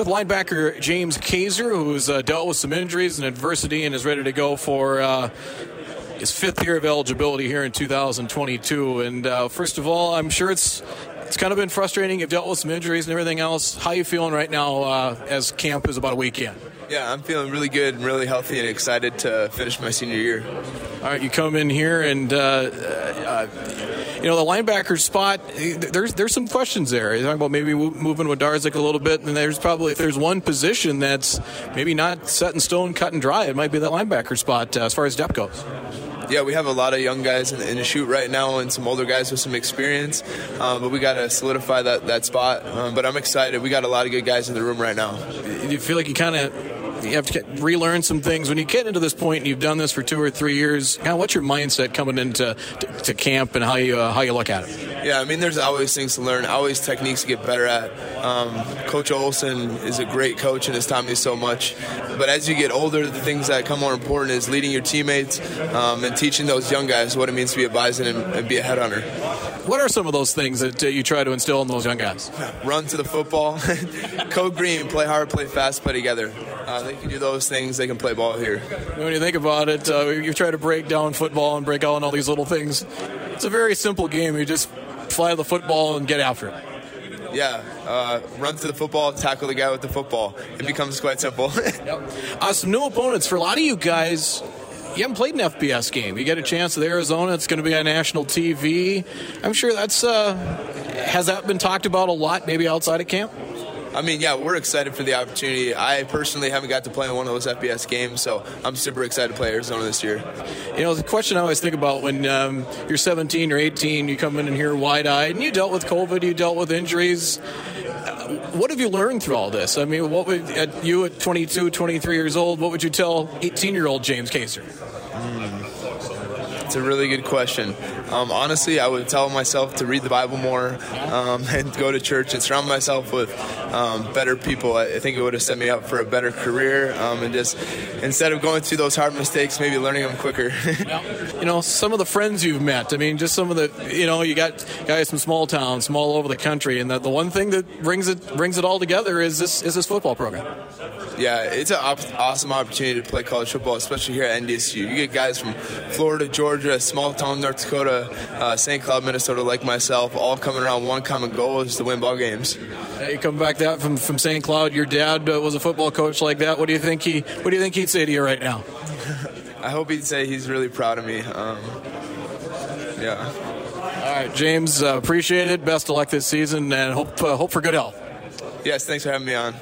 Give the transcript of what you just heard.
with linebacker James Kaiser, who's uh, dealt with some injuries and adversity and is ready to go for uh, his fifth year of eligibility here in 2022. And uh, first of all, I'm sure it's it's kind of been frustrating. You've dealt with some injuries and everything else. How you feeling right now uh, as camp is about a week in? Yeah, I'm feeling really good and really healthy and excited to finish my senior year. All right, you come in here and uh, uh, you know the linebacker spot. There's there's some questions there. You're talking about maybe moving Wlodarczyk a little bit, and there's probably if there's one position that's maybe not set in stone, cut and dry, it might be that linebacker spot uh, as far as depth goes yeah, we have a lot of young guys in, in the shoot right now and some older guys with some experience, um, but we got to solidify that, that spot. Um, but I'm excited. We got a lot of good guys in the room right now. Do you feel like you kind of you have to relearn some things when you get into this point and you've done this for two or three years. Kind of what's your mindset coming into to, to camp and how you uh, how you look at it? Yeah, I mean, there's always things to learn, always techniques to get better at. Um, coach Olson is a great coach and has taught me so much. But as you get older, the things that come more important is leading your teammates um, and teaching those young guys what it means to be a bison and, and be a headhunter. What are some of those things that uh, you try to instill in those young guys? Run to the football, code green, play hard, play fast, play together. Uh, they can do those things. They can play ball here. When you think about it, uh, you try to break down football and break out all these little things. It's a very simple game. You just fly the football and get after it. Yeah, uh, run to the football, tackle the guy with the football. It becomes quite simple. yep. uh, some new opponents for a lot of you guys. You haven't played an FBS game. You get a chance at Arizona. It's going to be on national TV. I'm sure that's uh, has that been talked about a lot, maybe outside of camp. I mean, yeah, we're excited for the opportunity. I personally haven't got to play in one of those FBS games, so I'm super excited to play Arizona this year. You know, the question I always think about when um, you're 17 or 18, you come in and here wide-eyed, and you dealt with COVID, you dealt with injuries. What have you learned through all this? I mean, what would at you at 22, 23 years old? What would you tell 18-year-old James Kaiser? Mm. It's a really good question. Um, honestly, I would tell myself to read the Bible more um, and go to church and surround myself with um, better people. I think it would have set me up for a better career um, and just instead of going through those hard mistakes, maybe learning them quicker. you know, some of the friends you've met. I mean, just some of the you know, you got guys from small towns, from all over the country, and the, the one thing that brings it brings it all together is this is this football program. Yeah, it's an op- awesome opportunity to play college football, especially here at NDSU. You get guys from Florida, Georgia, small town North Dakota, uh, St. Cloud, Minnesota, like myself, all coming around one common goal is to win ball games. you come back that from, from St. Cloud. Your dad uh, was a football coach like that. What do you think he What do you think he'd say to you right now? I hope he'd say he's really proud of me. Um, yeah. All right, James. Uh, appreciate it. Best of luck this season, and hope uh, hope for good health. Yes, thanks for having me on.